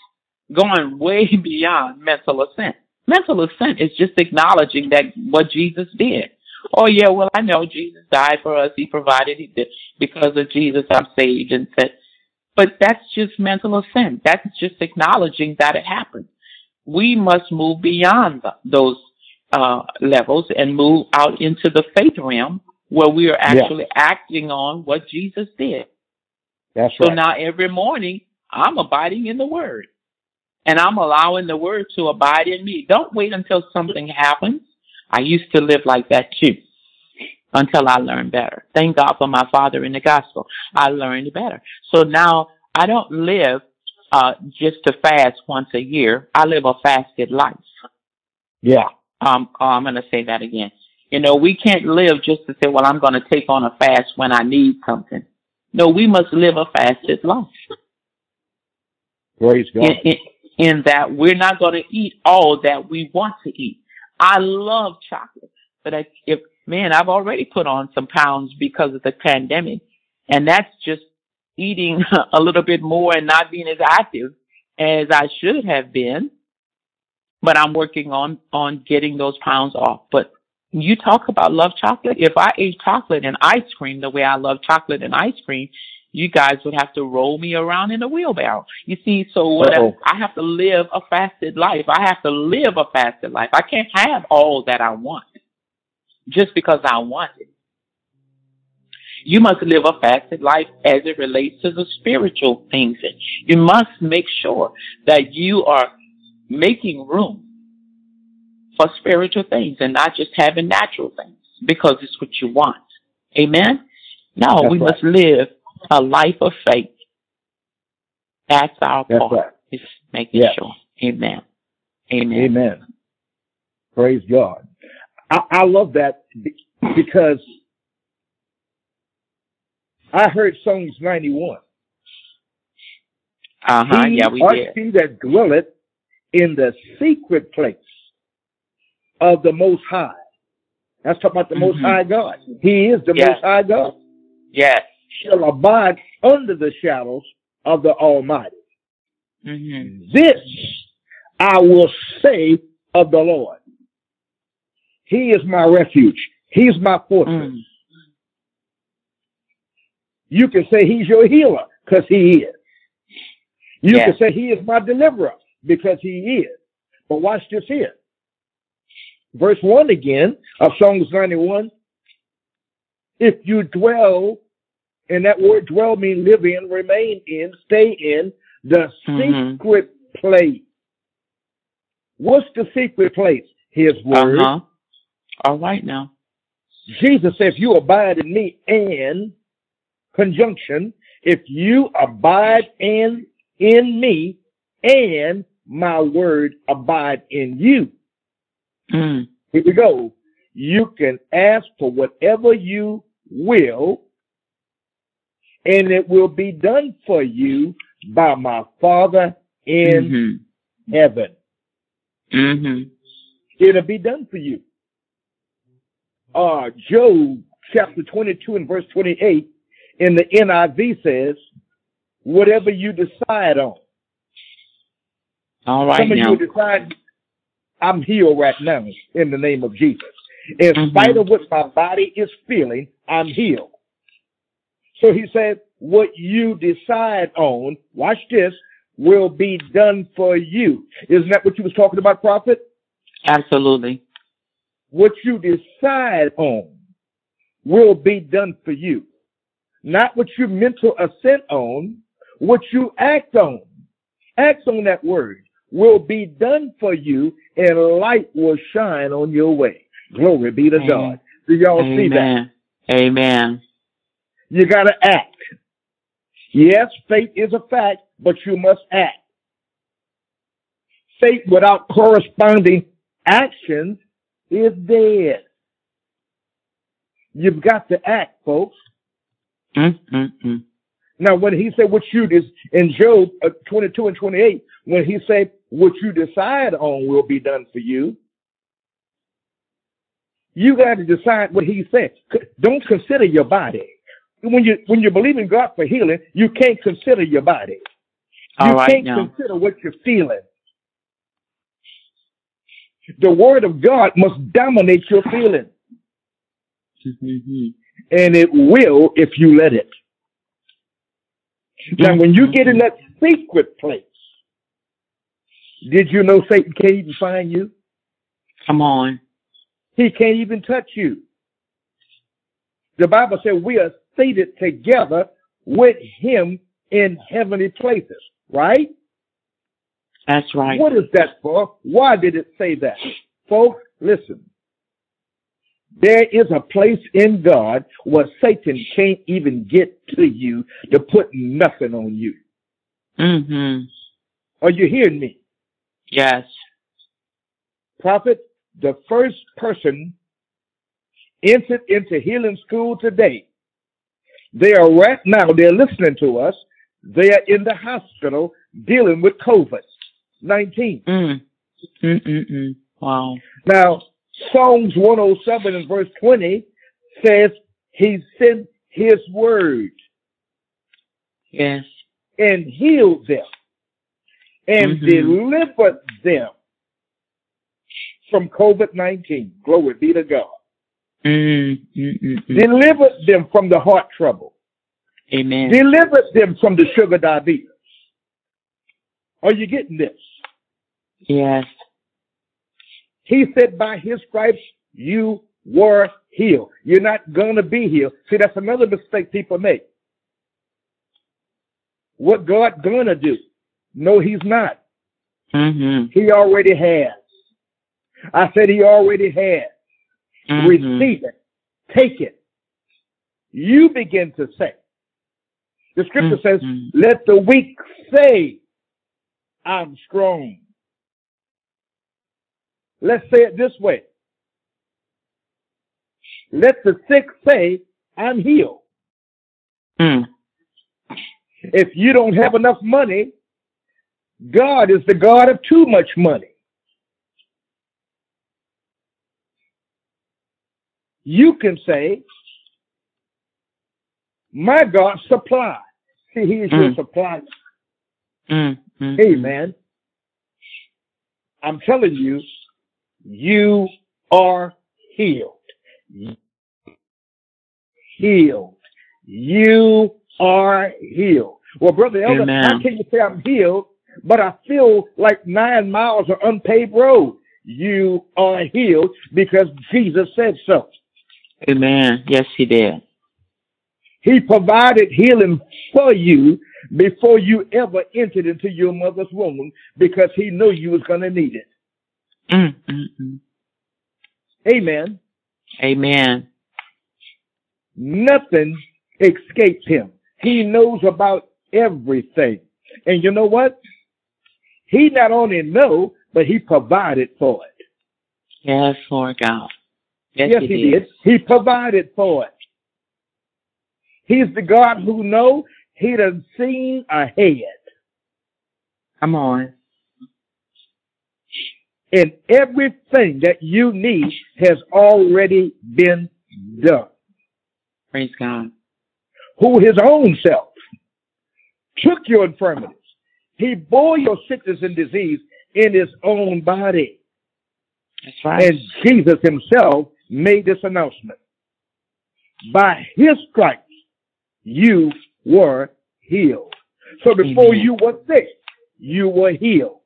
Speaker 1: going way beyond mental assent. Mental assent is just acknowledging that what Jesus did. Oh yeah, well I know Jesus died for us. He provided. He did because of Jesus I'm saved and said. But that's just mental assent. That's just acknowledging that it happened. We must move beyond the, those uh, levels and move out into the faith realm where we are actually yeah. acting on what Jesus did.
Speaker 2: That's
Speaker 1: right.
Speaker 2: So
Speaker 1: now every morning I'm abiding in the Word and I'm allowing the word to abide in me. Don't wait until something happens. I used to live like that too until I learned better. Thank God for my father in the gospel. I learned better. So now I don't live uh, just to fast once a year. I live a fasted life.
Speaker 2: Yeah.
Speaker 1: Um, oh, I'm going to say that again. You know, we can't live just to say, well, I'm going to take on a fast when I need something. No, we must live a fasted life.
Speaker 2: Praise God. In, in,
Speaker 1: in that we're not going to eat all that we want to eat. I love chocolate, but I, if man, I've already put on some pounds because of the pandemic, and that's just eating a little bit more and not being as active as I should have been. But I'm working on on getting those pounds off. But you talk about love chocolate. If I ate chocolate and ice cream the way I love chocolate and ice cream, you guys would have to roll me around in a wheelbarrow. You see, so what I, I have to live a fasted life. I have to live a fasted life. I can't have all that I want just because I want it. You must live a fasted life as it relates to the spiritual things. You must make sure that you are making room for spiritual things and not just having natural things because it's what you want. Amen? No, That's we right. must live a life of faith. That's our That's part. Right. Is making yes. sure. Amen. Amen.
Speaker 2: Amen. Praise God. I, I love that because I heard Psalms 91.
Speaker 1: Uh huh. Yeah, we did.
Speaker 2: He that dwelleth in the secret place of the Most High. That's talking about the mm-hmm. Most High God. He is the yes. Most High God.
Speaker 1: Yes.
Speaker 2: Shall abide under the shadows of the Almighty.
Speaker 1: Mm-hmm.
Speaker 2: This I will say of the Lord. He is my refuge. He's my fortress. Mm. You can say he's your healer because he is. You can say he is my deliverer because he is. But watch this here. Verse 1 again of Psalms 91. If you dwell, and that word dwell means live in, remain in, stay in the mm-hmm. secret place. What's the secret place? His word.
Speaker 1: Uh-huh. All right now.
Speaker 2: Jesus says, if you abide in me and conjunction, if you abide in, in me and my word abide in you.
Speaker 1: Mm.
Speaker 2: Here we go. You can ask for whatever you will, and it will be done for you by my Father in mm-hmm. heaven.
Speaker 1: Mm-hmm.
Speaker 2: It'll be done for you. Uh, Job chapter 22 and verse 28 in the NIV says, whatever you decide on.
Speaker 1: All right. Some of now.
Speaker 2: you decide, I'm healed right now in the name of Jesus. In mm-hmm. spite of what my body is feeling, I'm healed. So he said, what you decide on, watch this, will be done for you. Isn't that what you was talking about, prophet?
Speaker 1: Absolutely.
Speaker 2: What you decide on will be done for you. Not what you mental assent on, what you act on. Act on that word will be done for you and light will shine on your way. Glory be to Amen. God. Do y'all Amen. see that?
Speaker 1: Amen.
Speaker 2: You gotta act. Yes, faith is a fact, but you must act. Faith without corresponding actions is dead. You've got to act, folks.
Speaker 1: Mm-mm-mm.
Speaker 2: Now, when he said what you is in Job uh, 22 and 28, when he said what you decide on will be done for you, you got to decide what he said. Don't consider your body. When you when you believe in God for healing, you can't consider your body.
Speaker 1: All
Speaker 2: you
Speaker 1: right,
Speaker 2: can't
Speaker 1: now.
Speaker 2: consider what you're feeling. The word of God must dominate your feelings.
Speaker 1: Mm-hmm.
Speaker 2: And it will if you let it. Now, when you get in that secret place, did you know Satan can't even find you?
Speaker 1: Come on.
Speaker 2: He can't even touch you. The Bible said we are seated together with him in heavenly places, right?
Speaker 1: That's right.
Speaker 2: What is that for? Why did it say that? Folks, listen. There is a place in God where Satan can't even get to you to put nothing on you.
Speaker 1: Mm-hmm.
Speaker 2: Are you hearing me?
Speaker 1: Yes.
Speaker 2: Prophet, the first person entered into healing school today. They are right now, they're listening to us. They are in the hospital dealing with COVID 19.
Speaker 1: Mm. Mm-mm-mm. Wow.
Speaker 2: Now, Psalms 107 and verse 20 says he sent his word.
Speaker 1: Yes.
Speaker 2: And healed them and mm-hmm. delivered them from COVID-19. Glory be to God.
Speaker 1: Mm-hmm.
Speaker 2: Delivered them from the heart trouble.
Speaker 1: Amen.
Speaker 2: Delivered them from the sugar diabetes. Are you getting this?
Speaker 1: Yes.
Speaker 2: He said, by his stripes, you were healed. You're not going to be healed. See, that's another mistake people make. What God going to do? No, he's not.
Speaker 1: Mm-hmm.
Speaker 2: He already has. I said he already has.
Speaker 1: Mm-hmm.
Speaker 2: Receive it. Take it. You begin to say. The scripture says,
Speaker 1: Mhm.
Speaker 2: let the weak say, I'm strong. Let's say it this way. Let the sick say, I'm healed.
Speaker 1: Mm.
Speaker 2: If you don't have enough money, God is the God of too much money. You can say, my God supply. See, he is your
Speaker 1: Mm.
Speaker 2: supply.
Speaker 1: Mm. Mm.
Speaker 2: Amen. I'm telling you, you are healed. Healed. You are healed. Well, Brother Elder,
Speaker 1: Amen.
Speaker 2: how can you say I'm healed, but I feel like nine miles of unpaved road? You are healed because Jesus said so.
Speaker 1: Amen. Yes, he did.
Speaker 2: He provided healing for you before you ever entered into your mother's womb because he knew you was going to need it.
Speaker 1: Mm. Mm. Mm.
Speaker 2: Amen.
Speaker 1: Amen.
Speaker 2: Nothing escapes him. He knows about everything. And you know what? He not only know, but he provided for it.
Speaker 1: Yes, Lord God. Yes,
Speaker 2: Yes, he did. He provided for it. He's the God who know he done seen ahead.
Speaker 1: Come on.
Speaker 2: And everything that you need has already been done.
Speaker 1: Praise God.
Speaker 2: Who his own self took your infirmities. He bore your sickness and disease in his own body.
Speaker 1: That's right.
Speaker 2: And Jesus himself made this announcement. By his stripes, you were healed. So before
Speaker 1: Amen.
Speaker 2: you were sick, you were healed.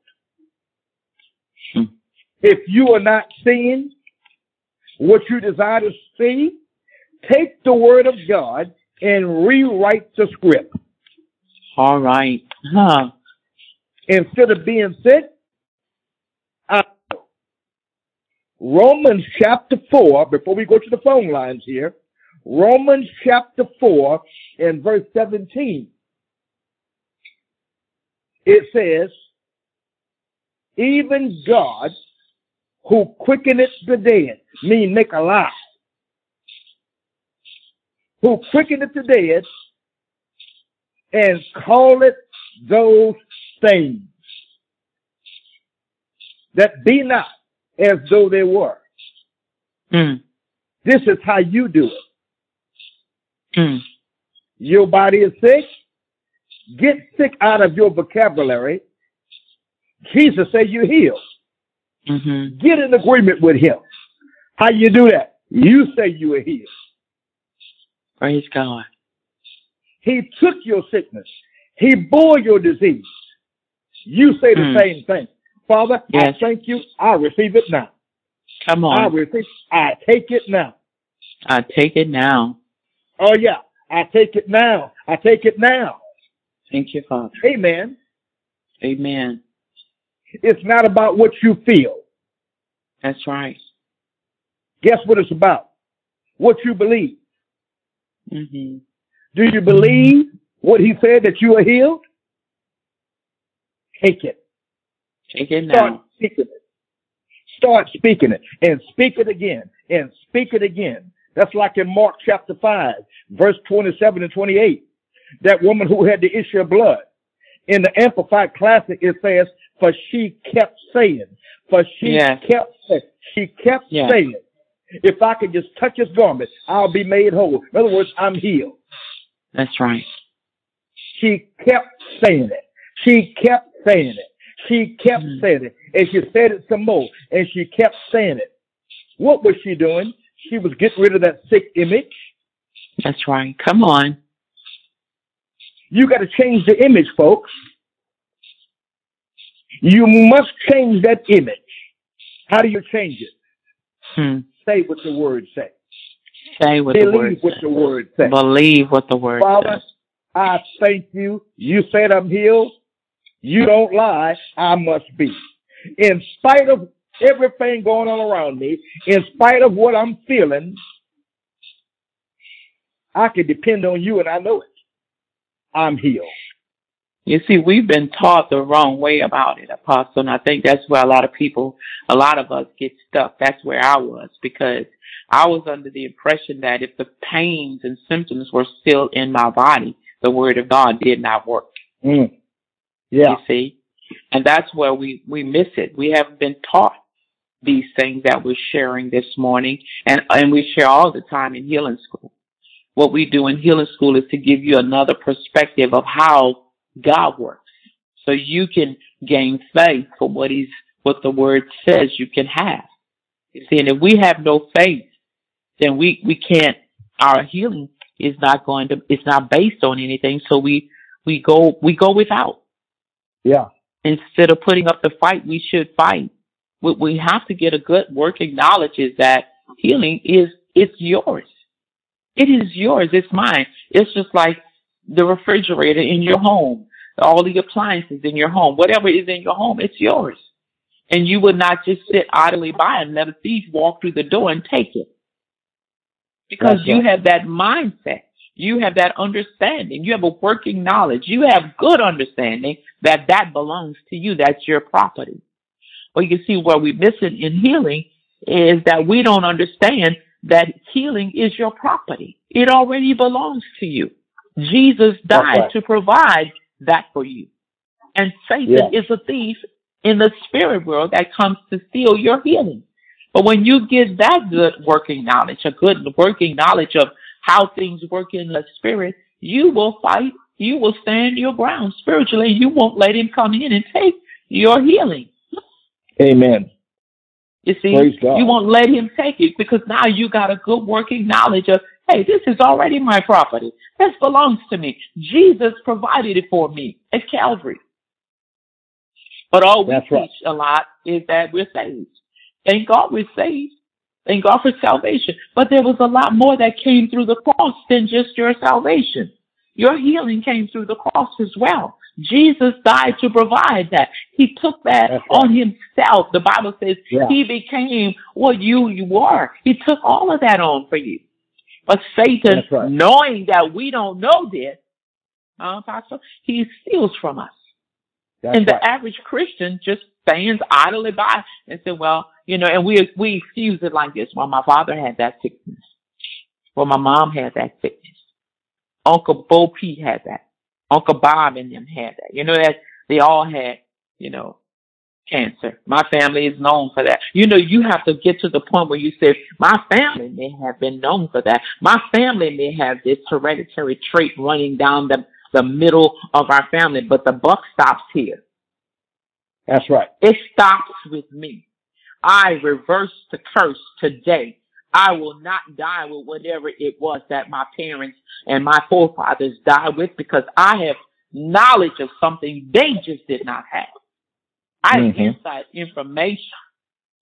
Speaker 1: Hmm.
Speaker 2: If you are not seeing what you desire to see, take the word of God and rewrite the script.
Speaker 1: All right. Huh.
Speaker 2: Instead of being sick, I Romans chapter 4, before we go to the phone lines here, Romans chapter 4 and verse 17. It says, even God who quickeneth the dead, mean make alive, who quickeneth the dead and calleth those things that be not as though they were.
Speaker 1: Mm.
Speaker 2: This is how you do it.
Speaker 1: Mm.
Speaker 2: Your body is sick. Get sick out of your vocabulary. Jesus said you're healed.
Speaker 1: Mm-hmm.
Speaker 2: Get in agreement with him. How you do that? You say you are healed.
Speaker 1: Praise God.
Speaker 2: He took your sickness. He bore your disease. You say the
Speaker 1: Mm.
Speaker 2: same thing. Father,
Speaker 1: Yes.
Speaker 2: I thank you. I receive it now.
Speaker 1: Come on.
Speaker 2: I receive. I take it now.
Speaker 1: I take it now.
Speaker 2: Oh yeah, I take it now. I take it now.
Speaker 1: Thank you, Father.
Speaker 2: Amen.
Speaker 1: Amen.
Speaker 2: It's not about what you feel.
Speaker 1: That's right.
Speaker 2: Guess what it's about? What you believe.
Speaker 1: Mm-hmm.
Speaker 2: Do you believe what he said that you are healed? Take it.
Speaker 1: Take it
Speaker 2: Start
Speaker 1: now.
Speaker 2: speaking it. Start speaking it and speak it again and speak it again. That's like in Mark chapter 5, verse 27 and 28. That woman who had the issue of blood. In the Amplified Classic, it says, for she kept saying, for she
Speaker 1: Yes.
Speaker 2: kept saying, she kept
Speaker 1: Yes.
Speaker 2: saying, if I could just touch his garment, I'll be made whole. In other words, I'm healed.
Speaker 1: That's right.
Speaker 2: She kept saying it. She kept saying it. She kept
Speaker 1: Mhm.
Speaker 2: saying it. And she said it some more. And she kept saying it. What was she doing? She was getting rid of that sick image.
Speaker 1: That's right. Come on.
Speaker 2: You got to change the image, folks. You must change that image. How do you change it?
Speaker 1: Hmm.
Speaker 2: Say what the word says.
Speaker 1: Say what
Speaker 2: Believe
Speaker 1: the word
Speaker 2: what
Speaker 1: says.
Speaker 2: the word says.
Speaker 1: Believe what the word
Speaker 2: Father,
Speaker 1: says.
Speaker 2: I thank you. You said I'm healed. You don't lie. I must be. In spite of everything going on around me, in spite of what I'm feeling, I can depend on you and I know it. I'm healed.
Speaker 1: You see, we've been taught the wrong way about it, Apostle, and I think that's where a lot of people, a lot of us get stuck. That's where I was because I was under the impression that if the pains and symptoms were still in my body, the word of God did not work.
Speaker 2: Mm. Yeah.
Speaker 1: You see? And that's where we, we miss it. We haven't been taught these things that we're sharing this morning and, and we share all the time in healing school. What we do in healing school is to give you another perspective of how God works. So you can gain faith for what he's, what the word says you can have. You see, and if we have no faith, then we, we can't, our healing is not going to, it's not based on anything. So we, we go, we go without.
Speaker 2: Yeah.
Speaker 1: Instead of putting up the fight, we should fight. What we have to get a good working knowledge is that healing is, it's yours. It is yours. It's mine. It's just like the refrigerator in your home, all the appliances in your home, whatever is in your home, it's yours. And you would not just sit idly by and let a thief walk through the door and take it. Because
Speaker 2: That's
Speaker 1: you
Speaker 2: right.
Speaker 1: have that mindset. You have that understanding. You have a working knowledge. You have good understanding that that belongs to you. That's your property. But you see where we're missing in healing is that we don't understand that healing is your property. It already belongs to you. Jesus died
Speaker 2: right.
Speaker 1: to provide that for you. And Satan
Speaker 2: Yeah.
Speaker 1: is a thief in the spirit world that comes to steal your healing. But when you get that good working knowledge, a good working knowledge of how things work in the spirit, you will fight, you will stand your ground spiritually. You won't let him come in and take your healing.
Speaker 2: Amen.
Speaker 1: You see, you won't let him take it because now you got a good working knowledge of, hey, this is already my property. This belongs to me. Jesus provided it for me at Calvary. But all we
Speaker 2: That's
Speaker 1: teach
Speaker 2: right.
Speaker 1: a lot is that we're saved. Thank God we're saved. Thank God for salvation. But there was a lot more that came through the cross than just your salvation. Your healing came through the cross as well. Jesus died to provide that. He took that
Speaker 2: right.
Speaker 1: on himself. The Bible says
Speaker 2: Yeah.
Speaker 1: he became what you you were. He took all of that on for you. But Satan,
Speaker 2: right.
Speaker 1: knowing that we don't know this, uh, Apostle, he steals from us.
Speaker 2: That's
Speaker 1: and the
Speaker 2: right.
Speaker 1: average Christian just stands idly by and says, well, you know, and we, we excuse it like this. Well, my father had that sickness. Well, my mom had that sickness. Uncle Bo P had that. Uncle Bob and them had that. You know, that they all had, you know, cancer. My family is known for that. You know, you have to get to the point where you say, my family may have been known for that. My family may have this hereditary trait running down the, the middle of our family, but the buck stops here.
Speaker 2: That's right.
Speaker 1: It stops with me. I reverse the curse today. I will not die with whatever it was that my parents and my forefathers died with because I have knowledge of something they just did not have. I have
Speaker 2: Mhm.
Speaker 1: inside information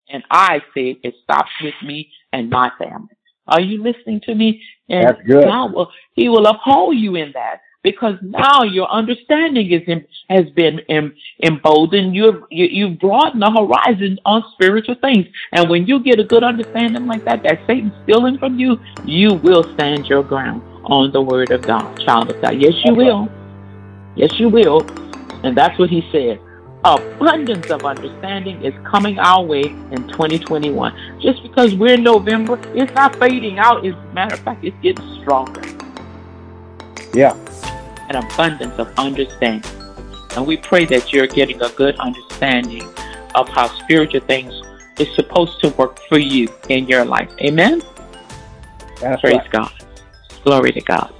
Speaker 1: and I say it stops with me and my family. Are you listening to me? And
Speaker 2: That's good.
Speaker 1: God will, He will uphold you in that because now your understanding is em- has been em- emboldened. You've you, you've broadened the horizon on spiritual things, and when you get a good understanding like that, that Satan's stealing from you, you will stand your ground on the word of God, child of God. Yes, you will. Yes, you will, and that's what He said. Abundance of understanding is coming our way in 2021. Just because we're in November, it's not fading out. As a matter of fact, it's getting stronger
Speaker 2: Yeah.
Speaker 1: An abundance of understanding. And we pray that you're getting a good understanding of how spiritual things is supposed to work for you in your life. Amen.
Speaker 2: That's
Speaker 1: Praise
Speaker 2: right.
Speaker 1: God. Glory to God.